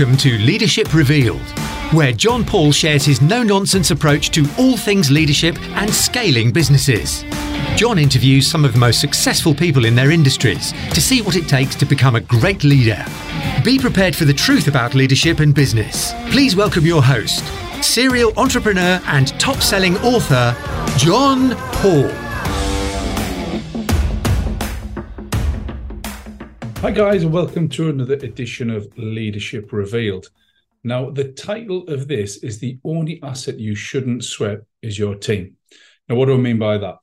Welcome to Leadership Revealed, where John Paul shares his no nonsense approach to all things leadership and scaling businesses. John interviews some of the most successful people in their industries to see what it takes to become a great leader. Be prepared for the truth about leadership and business. Please welcome your host, serial entrepreneur and top selling author, John Paul. Hi, guys, and welcome to another edition of Leadership Revealed. Now, the title of this is The Only Asset You Shouldn't Sweat is Your Team. Now, what do I mean by that?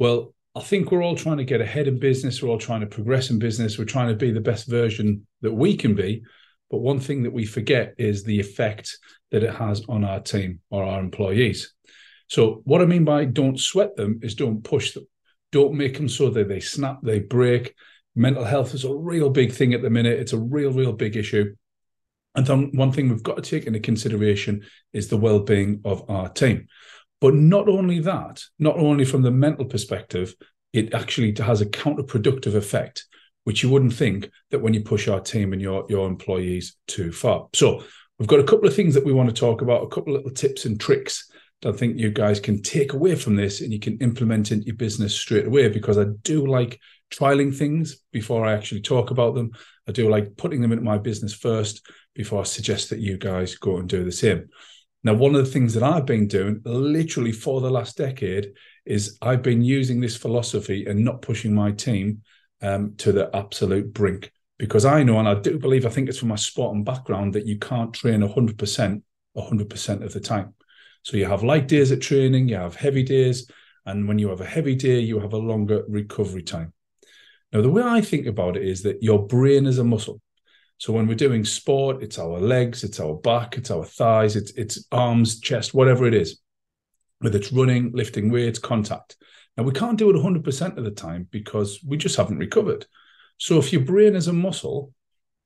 Well, I think we're all trying to get ahead in business. We're all trying to progress in business. We're trying to be the best version that we can be. But one thing that we forget is the effect that it has on our team or our employees. So, what I mean by don't sweat them is don't push them. Don't make them so that they snap, they break, mental health is a real big thing at the minute. It's a real, real big issue. And then one thing we've got to take into consideration is the well-being of our team. But not only that, not only from the mental perspective, it actually has a counterproductive effect, which you wouldn't think that when you push our team and your, your employees too far. So we've got a couple of things that we want to talk about, a couple of little tips and tricks I think you guys can take away from this and you can implement into your business straight away because I do like trialing things before I actually talk about them. I do like putting them into my business first before I suggest that you guys go and do the same. Now, one of the things that I've been doing literally for the last decade is I've been using this philosophy and not pushing my team um, to the absolute brink because I know, and I do believe, I think it's from my sport and background that you can't train 100% 100% of the time. So you have light days at training, you have heavy days, and when you have a heavy day, you have a longer recovery time. Now, the way I think about it is that your brain is a muscle. So when we're doing sport, it's our legs, it's our back, it's our thighs, it's it's arms, chest, whatever it is. Whether it's running, lifting weights, contact. Now we can't do it 100% of the time because we just haven't recovered. So if your brain is a muscle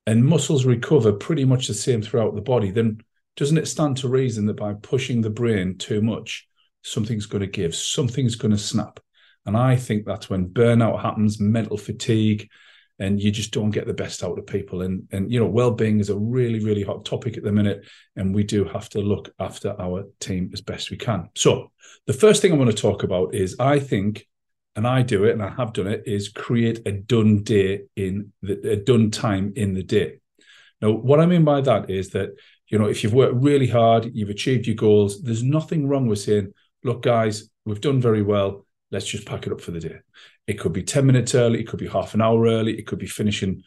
and muscles recover pretty much the same throughout the body, then doesn't it stand to reason that by pushing the brain too much, something's going to give, something's going to snap? And I think that's when burnout happens, mental fatigue, and you just don't get the best out of people. And and you know, well-being is a really, really hot topic at the minute. And we do have to look after our team as best we can. So the first thing I want to talk about is I think, and I do it, and I have done it, is create a done day in the a done time in the day. Now, what I mean by that is that, you know, if you've worked really hard, you've achieved your goals, there's nothing wrong with saying, look, guys, we've done very well let's just pack it up for the day. It could be 10 minutes early, it could be half an hour early, it could be finishing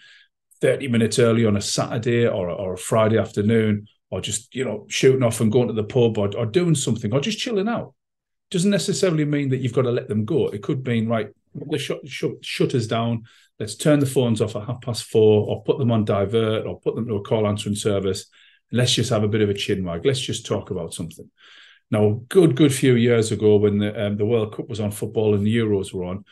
30 minutes early on a Saturday or, or a Friday afternoon, or just, you know, shooting off and going to the pub or, or doing something or just chilling out. Doesn't necessarily mean that you've got to let them go. It could mean, right, let's shut, shut, shutters down, let's turn the phones off at half past four or put them on divert or put them to a call answering service. Let's just have a bit of a chin wag. Let's just talk about something. Now, good, good few years ago when the, um, the World Cup was on football and the Euros were on,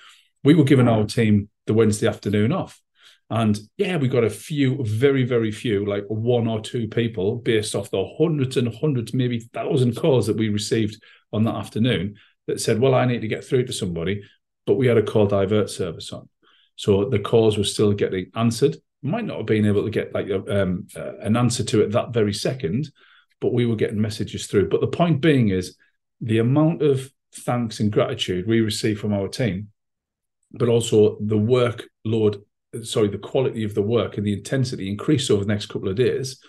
we were giving our team the Wednesday afternoon off. And yeah, we got a few, very, very few, like one or two people based off the hundreds and hundreds, maybe thousand calls that we received on that afternoon that said, well, I need to get through to somebody. But we had a call divert service on. So the calls were still getting answered. Might not have been able to get like um, uh, an answer to it that very second, but we were getting messages through. But the point being is the amount of thanks and gratitude we receive from our team, but also the workload, sorry, the quality of the work and the intensity increased over the next couple of days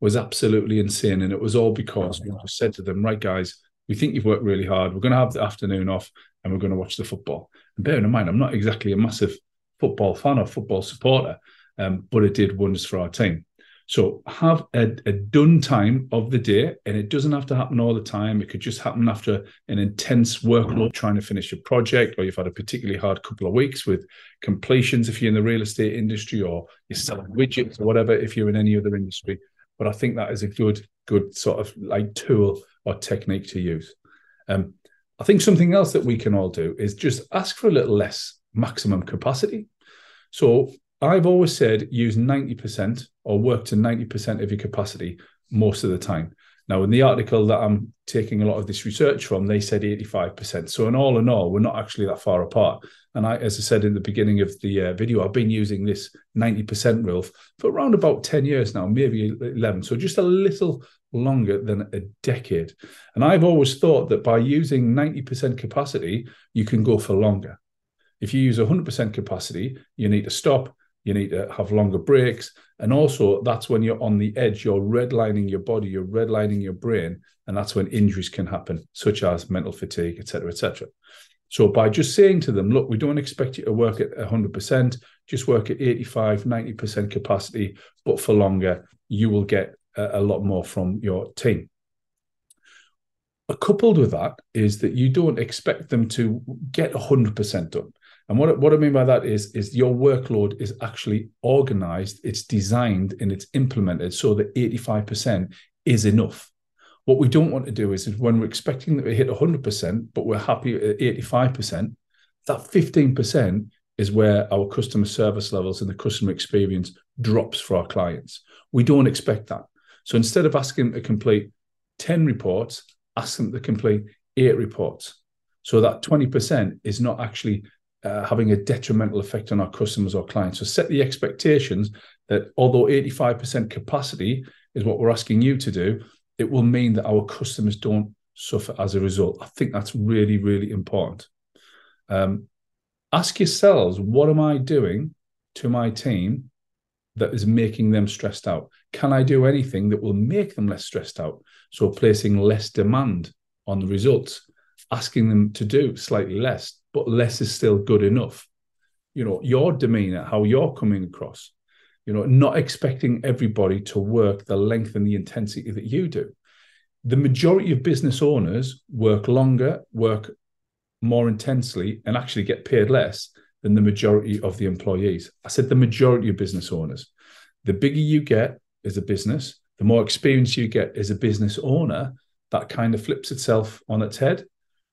was absolutely insane. And it was all because we just said to them, right, guys, we think you've worked really hard. We're going to have the afternoon off and we're going to watch the football. And bearing in mind, I'm not exactly a massive football fan or football supporter, um, but it did wonders for our team. So have a, a, done time of the day, and it doesn't have to happen all the time. It could just happen after an intense workload trying to finish a project, or you've had a particularly hard couple of weeks with completions if you're in the real estate industry, or you're selling widgets or whatever if you're in any other industry. But I think that is a good, good sort of like tool or technique to use. Um, I think something else that we can all do is just ask for a little less maximum capacity. So I've always said use 90% or work to 90% of your capacity most of the time. Now, in the article that I'm taking a lot of this research from, they said 85%. So, in all in all, we're not actually that far apart. And I, as I said in the beginning of the uh, video, I've been using this 90% rule for around about 10 years now, maybe 11. So, just a little longer than a decade. And I've always thought that by using 90% capacity, you can go for longer. If you use 100% capacity, you need to stop, you need to have longer breaks. And also, that's when you're on the edge, you're redlining your body, you're redlining your brain. And that's when injuries can happen, such as mental fatigue, etc., etc. So, by just saying to them, look, we don't expect you to work at 100%, just work at 85, 90% capacity, but for longer, you will get a, a lot more from your team. Coupled with that is that you don't expect them to get 100% done. And what, what I mean by that is, is your workload is actually organized, it's designed, and it's implemented so that 85% is enough. What we don't want to do is, is when we're expecting that we hit 100%, but we're happy at 85%, that 15% is where our customer service levels and the customer experience drops for our clients. We don't expect that. So instead of asking to complete 10 reports, ask them to complete eight reports. So that 20% is not actually uh, having a detrimental effect on our customers or clients. So set the expectations that although 85% capacity is what we're asking you to do, it will mean that our customers don't suffer as a result. I think that's really, really important. Um, ask yourselves, what am I doing to my team that is making them stressed out? Can I do anything that will make them less stressed out? So placing less demand on the results, asking them to do slightly less, but less is still good enough. You know, your demeanor, how you're coming across, you know, not expecting everybody to work the length and the intensity that you do. The majority of business owners work longer, work more intensely, and actually get paid less than the majority of the employees. I said the majority of business owners. The bigger you get as a business, the more experience you get as a business owner, that kind of flips itself on its head.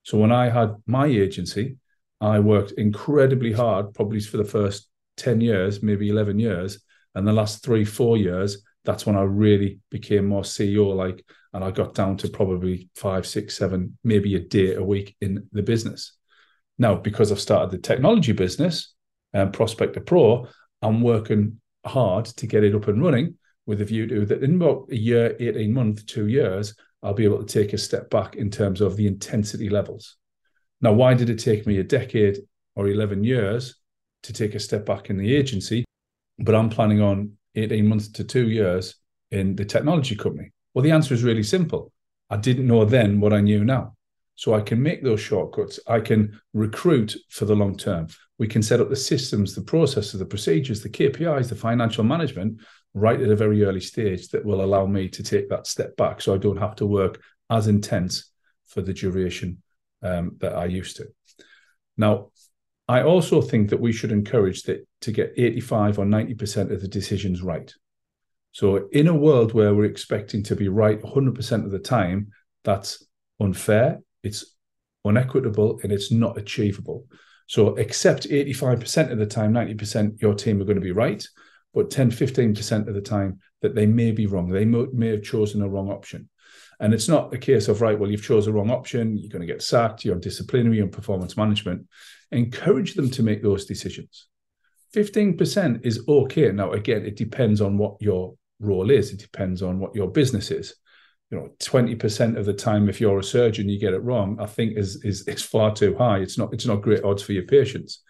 So when I had my agency, I worked incredibly hard, probably for the first 10 years, maybe 11 years. And the last three, four years, that's when I really became more CEO like, and I got down to probably five, six, seven, maybe a day a week in the business. Now, because I've started the technology business and um, Prospector Pro, I'm working hard to get it up and running with a view to that in about a year, 18 months, two years, I'll be able to take a step back in terms of the intensity levels. Now, why did it take me a decade or 11 years to take a step back in the agency? But I'm planning on 18 months to two years in the technology company. Well, the answer is really simple. I didn't know then what I knew now. So I can make those shortcuts. I can recruit for the long term. We can set up the systems, the processes, the procedures, the KPIs, the financial management right at a very early stage that will allow me to take that step back so I don't have to work as intense for the duration um, that I used to. Now, I also think that we should encourage that to get 85 or 90% of the decisions right. So, in a world where we're expecting to be right 100% of the time, that's unfair, it's unequitable, and it's not achievable. So, accept 85% of the time, 90% your team are going to be right, but 10, 15% of the time that they may be wrong. They may, may have chosen a wrong option. And it's not a case of, right, well, you've chose the wrong option, you're going to get sacked, you're on disciplinary and performance management. Encourage them to make those decisions. 15% is okay. Now, again, it depends on what your role is, it depends on what your business is. You know, 20% of the time, if you're a surgeon, you get it wrong, I think is, is, is far too high. It's not, it's not great odds for your patients.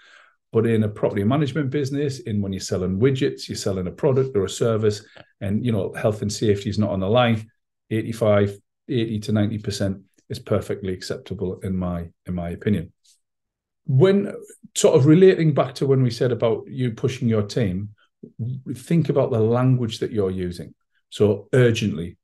But in a property management business, in when you're selling widgets, you're selling a product or a service, and you know, health and safety is not on the line 85, 80 to 90% is perfectly acceptable in my in my opinion. When sort of relating back to when we said about you pushing your team, think about the language that you're using. So urgently,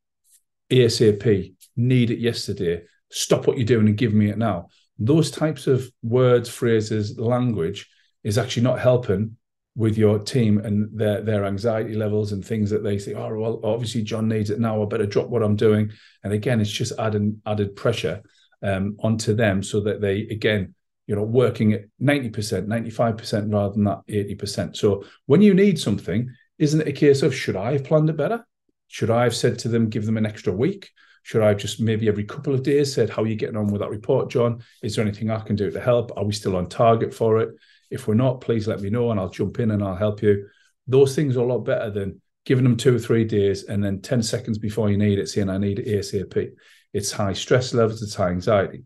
ASAP, need it yesterday, stop what you're doing and give me it now. Those types of words, phrases, language is actually not helping with your team and their their anxiety levels and things that they say, oh well, obviously John needs it now. I better drop what I'm doing. And again, it's just adding added pressure um, onto them so that they again, you know, working at 90%, 95% rather than that 80%. So when you need something, isn't it a case of should I have planned it better? Should I have said to them, give them an extra week? Should I just maybe every couple of days said, How are you getting on with that report, John? Is there anything I can do to help? Are we still on target for it? If we're not, please let me know and I'll jump in and I'll help you. Those things are a lot better than giving them two or three days and then 10 seconds before you need it saying, I need it ASAP. It's high stress levels, it's high anxiety.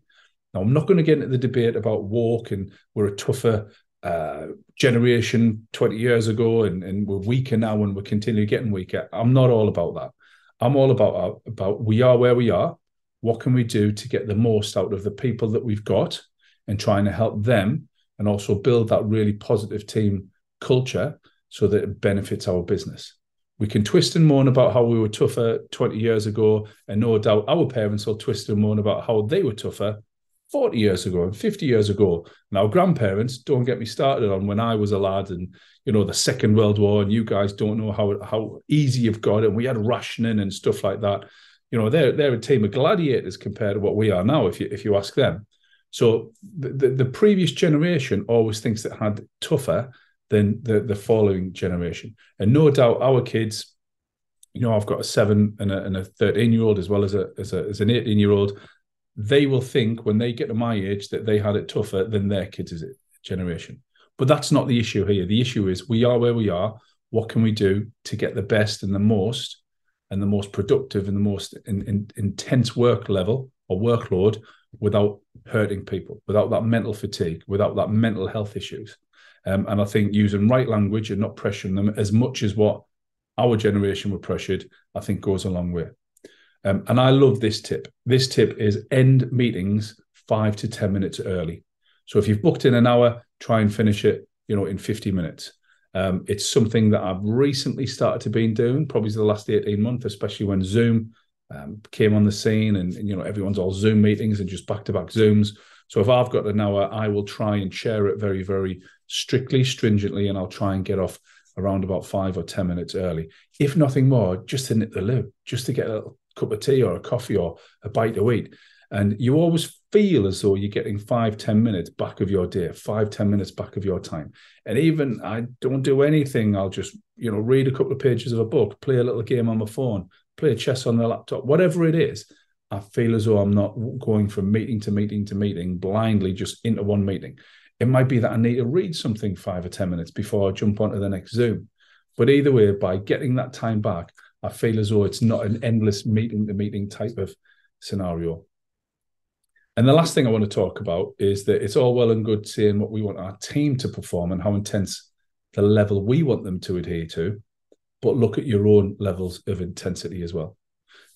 Now, I'm not going to get into the debate about walk and we're a tougher uh, generation 20 years ago and, and we're weaker now and we're continually getting weaker. I'm not all about that. I'm all about about we are where we are. What can we do to get the most out of the people that we've got and trying to help them and also build that really positive team culture so that it benefits our business. We can twist and moan about how we were tougher 20 years ago, and no doubt our parents will twist and moan about how they were tougher 40 years ago and 50 years ago. Now, grandparents, don't get me started on when I was a lad and, you know, the Second World War, and you guys don't know how, how easy you've got it. And we had rationing and stuff like that. You know, they're, they're a team of gladiators compared to what we are now, if you, if you ask them. So the, the, the previous generation always thinks that had tougher than the, the following generation. And no doubt our kids, you know, I've got a seven and a, and a 13 year old as well as a, as a as an 18 year old they will think when they get to my age that they had it tougher than their kids' generation. But that's not the issue here. The issue is we are where we are. What can we do to get the best and the most and the most productive and the most in, in, intense work level or workload without hurting people, without that mental fatigue, without that mental health issues? Um, and I think using right language and not pressuring them as much as what our generation were pressured, I think goes a long way. Um, and I love this tip. This tip is end meetings five to 10 minutes early. So if you've booked in an hour, try and finish it, you know, in 50 minutes. Um, it's something that I've recently started to been doing, probably the last 18 months, especially when Zoom um, came on the scene and, you know, everyone's all Zoom meetings and just back to back Zooms. So if I've got an hour, I will try and share it very, very strictly, stringently, and I'll try and get off around about five or 10 minutes early. If nothing more, just to knit the loop, just to get a little cup of tea or a coffee or a bite to eat. And you always feel as though you're getting five, ten minutes back of your day, five, ten minutes back of your time. And even I don't do anything. I'll just, you know, read a couple of pages of a book, play a little game on my phone, play chess on the laptop, whatever it is. I feel as though I'm not going from meeting to meeting to meeting blindly just into one meeting. It might be that I need to read something five or 10 minutes before I jump onto the next Zoom. But either way, by getting that time back, I feel as though it's not an endless meeting to meeting type of scenario. And the last thing I want to talk about is that it's all well and good saying what we want our team to perform and how intense the level we want them to adhere to, but look at your own levels of intensity as well.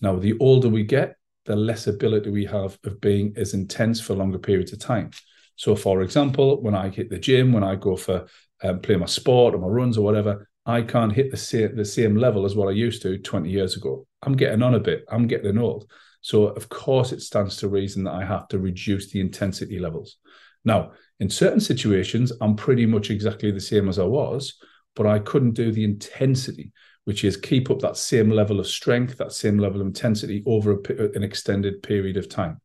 Now, the older we get, the less ability we have of being as intense for longer periods of time. So, for example, when I hit the gym, when I go for um, play my sport or my runs or whatever, I can't hit the same, the same level as what I used to 20 years ago. I'm getting on a bit. I'm getting old. So, of course, it stands to reason that I have to reduce the intensity levels. Now, in certain situations, I'm pretty much exactly the same as I was, but I couldn't do the intensity, which is keep up that same level of strength, that same level of intensity over a, an extended period of time.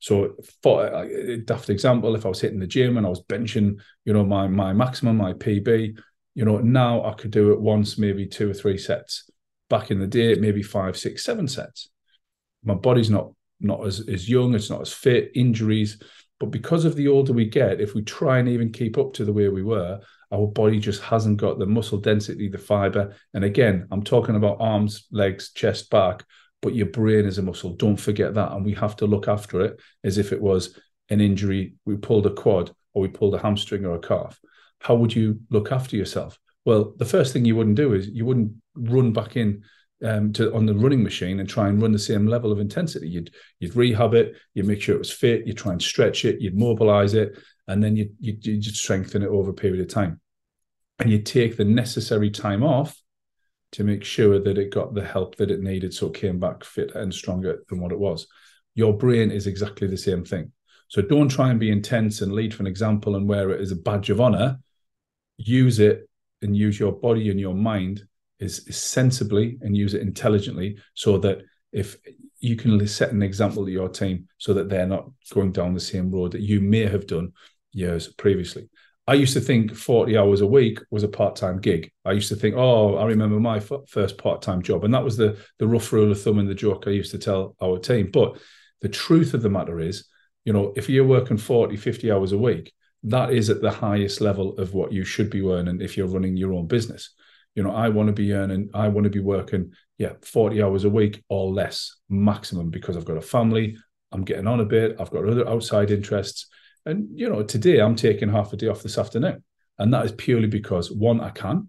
So, for uh, a daft example, if I was hitting the gym and I was benching, you know, my my maximum, my PB, you know, now I could do it once, maybe two or three sets. Back in the day, maybe five, six, seven sets. My body's not not as, as young, it's not as fit, injuries. But because of the older we get, if we try and even keep up to the way we were, our body just hasn't got the muscle density, the fiber. And again, I'm talking about arms, legs, chest, back, but your brain is a muscle. Don't forget that. And we have to look after it as if it was an injury. We pulled a quad or we pulled a hamstring or a calf how would you look after yourself? Well, the first thing you wouldn't do is you wouldn't run back in um, to on the running machine and try and run the same level of intensity. You'd you'd rehab it, you'd make sure it was fit, you'd try and stretch it, you'd mobilize it, and then you you you strengthen it over a period of time, and you take the necessary time off to make sure that it got the help that it needed, so it came back fit and stronger than what it was. Your brain is exactly the same thing. So don't try and be intense and lead for an example and wear it as a badge of honor use it and use your body and your mind is, sensibly and use it intelligently so that if you can set an example to your team so that they're not going down the same road that you may have done years previously. I used to think 40 hours a week was a part-time gig. I used to think, oh, I remember my f- first part-time job. And that was the, the rough rule of thumb and the joke I used to tell our team. But the truth of the matter is, you know, if you're working 40, 50 hours a week, that is at the highest level of what you should be earning if you're running your own business. You know, I want to be earning, I want to be working, yeah, 40 hours a week or less maximum because I've got a family, I'm getting on a bit, I've got other outside interests. And, you know, today I'm taking half a day off this afternoon. And that is purely because one, I can.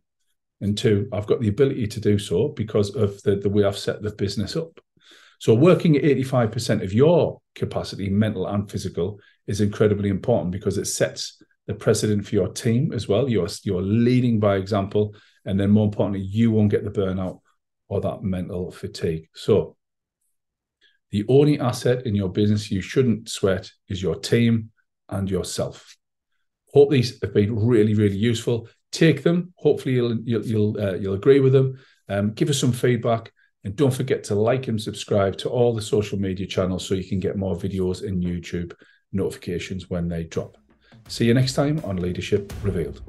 And two, I've got the ability to do so because of the, the way I've set the business up. So working at 85% of your capacity, mental and physical, is incredibly important because it sets the precedent for your team as well. You're you're leading by example, and then more importantly, you won't get the burnout or that mental fatigue. So the only asset in your business you shouldn't sweat is your team and yourself. Hope these have been really, really useful. Take them. Hopefully, you'll you'll you'll, uh, you'll agree with them. Um, give us some feedback, and don't forget to like and subscribe to all the social media channels so you can get more videos in YouTube notifications when they drop. See you next time on Leadership Revealed.